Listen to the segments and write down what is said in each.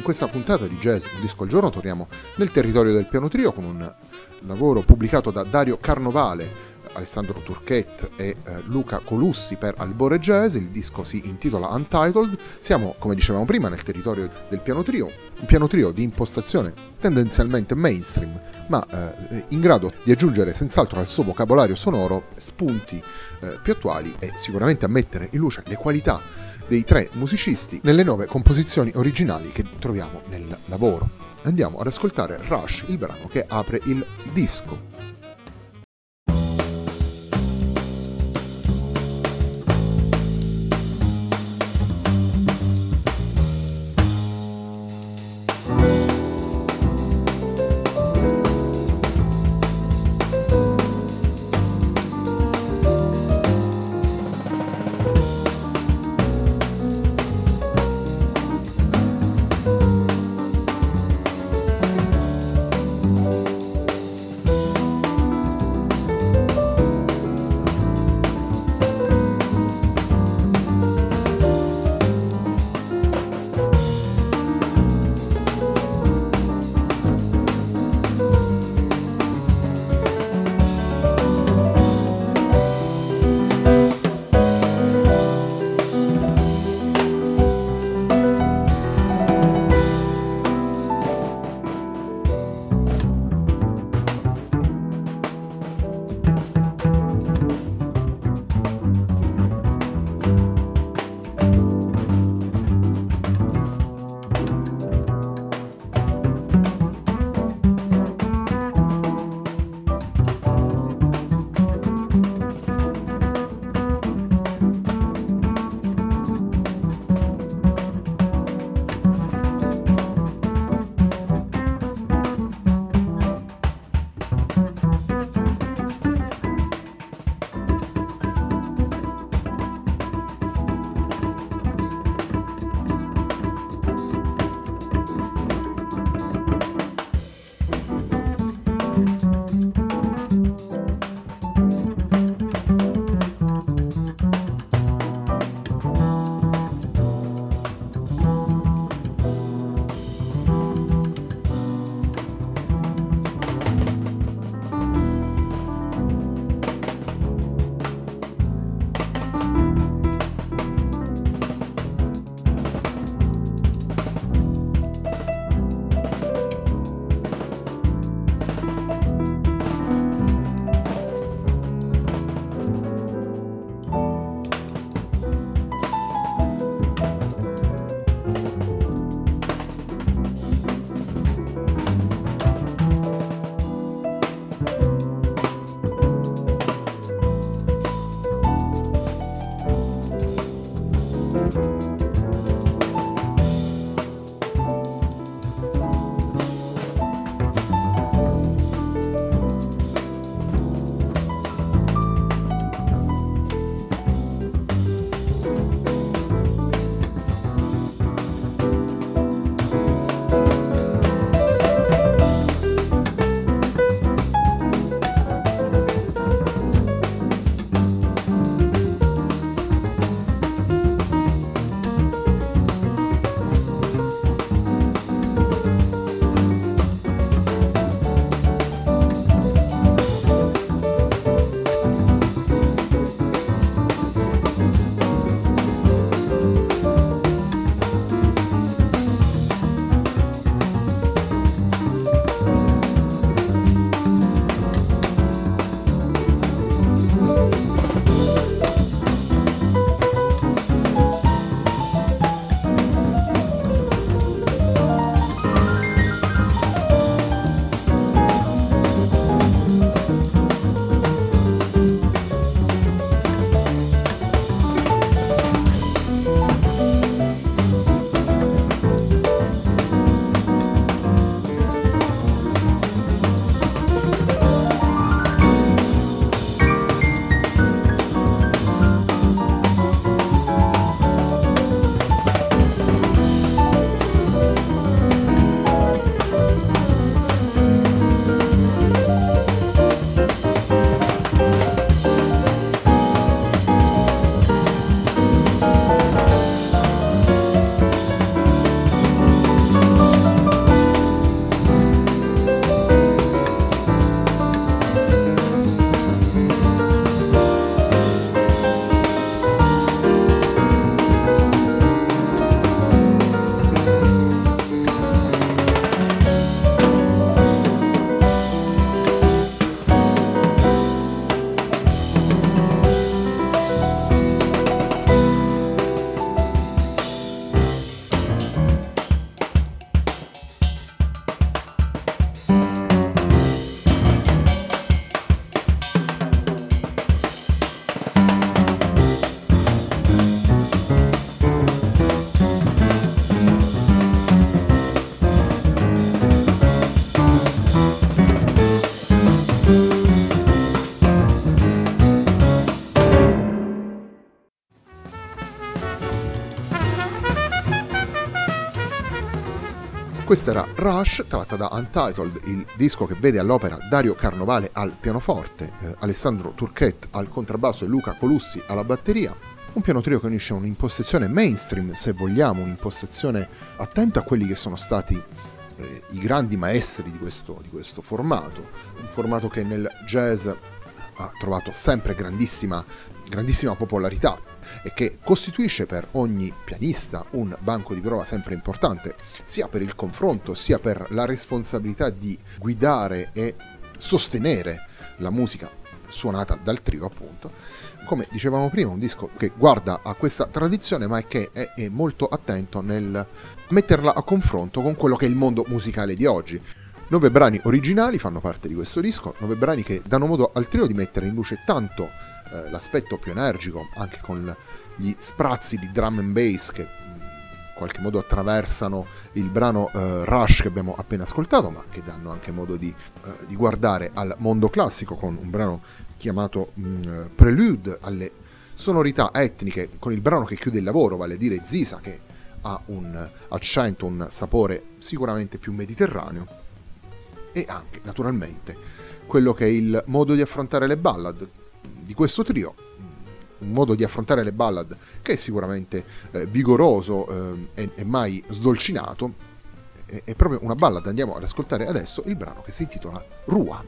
In questa puntata di Jazz Un disco al giorno torniamo nel territorio del piano trio con un lavoro pubblicato da Dario Carnovale, Alessandro Turchet e eh, Luca Colussi per Albore Jazz, il disco si intitola Untitled, siamo come dicevamo prima nel territorio del piano trio, un piano trio di impostazione tendenzialmente mainstream, ma eh, in grado di aggiungere senz'altro al suo vocabolario sonoro spunti eh, più attuali e sicuramente a mettere in luce le qualità dei tre musicisti nelle nove composizioni originali che troviamo nel lavoro andiamo ad ascoltare Rush, il brano che apre il disco. Questa era Rush, tratta da Untitled, il disco che vede all'opera Dario Carnovale al pianoforte, eh, Alessandro Turchet al contrabbasso e Luca Colussi alla batteria. Un piano trio che unisce un'impostazione mainstream, se vogliamo, un'impostazione attenta a quelli che sono stati eh, i grandi maestri di questo, di questo formato, un formato che nel jazz ha trovato sempre grandissima, grandissima popolarità e che costituisce per ogni pianista un banco di prova sempre importante, sia per il confronto, sia per la responsabilità di guidare e sostenere la musica suonata dal trio appunto. Come dicevamo prima, un disco che guarda a questa tradizione ma che è, è molto attento nel metterla a confronto con quello che è il mondo musicale di oggi. Nove brani originali fanno parte di questo disco, nove brani che danno modo al trio di mettere in luce tanto eh, l'aspetto più energico, anche con gli sprazzi di drum and bass che in qualche modo attraversano il brano eh, Rush che abbiamo appena ascoltato, ma che danno anche modo di, eh, di guardare al mondo classico con un brano chiamato mh, mm, Prelude alle sonorità etniche, con il brano che chiude il lavoro, vale a dire Zisa, che ha un accento, un sapore sicuramente più mediterraneo, e anche naturalmente quello che è il modo di affrontare le ballad di questo trio, un modo di affrontare le ballad che è sicuramente eh, vigoroso eh, e, e, mai sdolcinato. È, è proprio una ballad, andiamo ad ascoltare adesso il brano che si intitola Rua.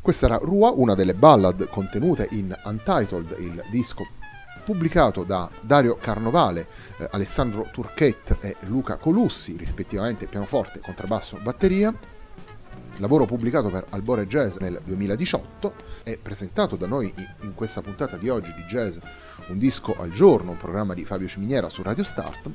Questa era Rua, una delle ballad contenute in Untitled, il disco pubblicato da Dario Carnovale, eh, Alessandro Turchet e Luca Colussi, rispettivamente pianoforte, contrabbasso, batteria. Lavoro pubblicato per Albore Jazz nel 2018 e presentato da noi in questa puntata di oggi di Jazz Un disco al giorno, un programma di Fabio Ciminiera su Radio Start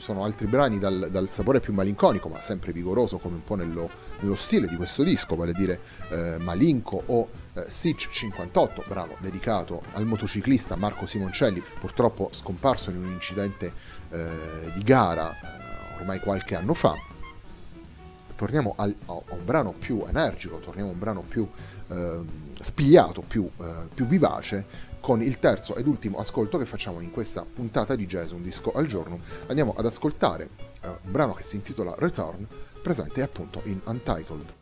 sono altri brani dal, dal, sapore più malinconico, ma sempre vigoroso come un po' nello, nello stile di questo disco, vale a dire eh, Malinco o eh, Sitch 58, brano dedicato al motociclista Marco Simoncelli, purtroppo scomparso in un incidente eh, di gara eh, ormai qualche anno fa. Torniamo al, a, un brano più energico, torniamo a un brano più ehm, spigliato, più, eh, più vivace, con il terzo ed ultimo ascolto che facciamo in questa puntata di Jazz Un Disco al Giorno. Andiamo ad ascoltare un brano che si intitola Return, presente appunto in Untitled.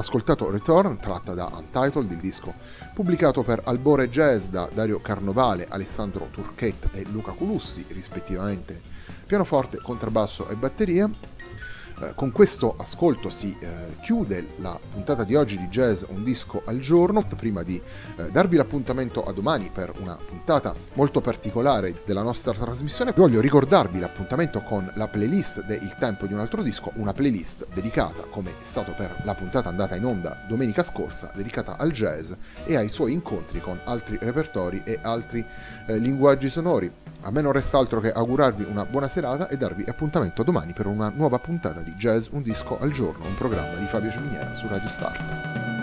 Ascoltato Return, tratta da Untitled, il disco pubblicato per Albore Jazz da Dario Carnovale, Alessandro Turchet e Luca Culussi, rispettivamente pianoforte, contrabbasso e batteria. Eh, con questo ascolto si eh, chiude la puntata di oggi di Jazz Un disco al giorno. Prima di eh, darvi l'appuntamento a domani per una puntata molto particolare della nostra trasmissione, voglio ricordarvi l'appuntamento con la playlist de Il tempo di un altro disco, una playlist dedicata, come è stato per la puntata andata in onda domenica scorsa, dedicata al jazz e ai suoi incontri con altri repertori e altri eh, linguaggi sonori. A me non resta altro che augurarvi una buona serata e darvi appuntamento domani per una nuova puntata di Jazz Un disco al giorno, un programma di Fabio Ciminiera su Radio Start.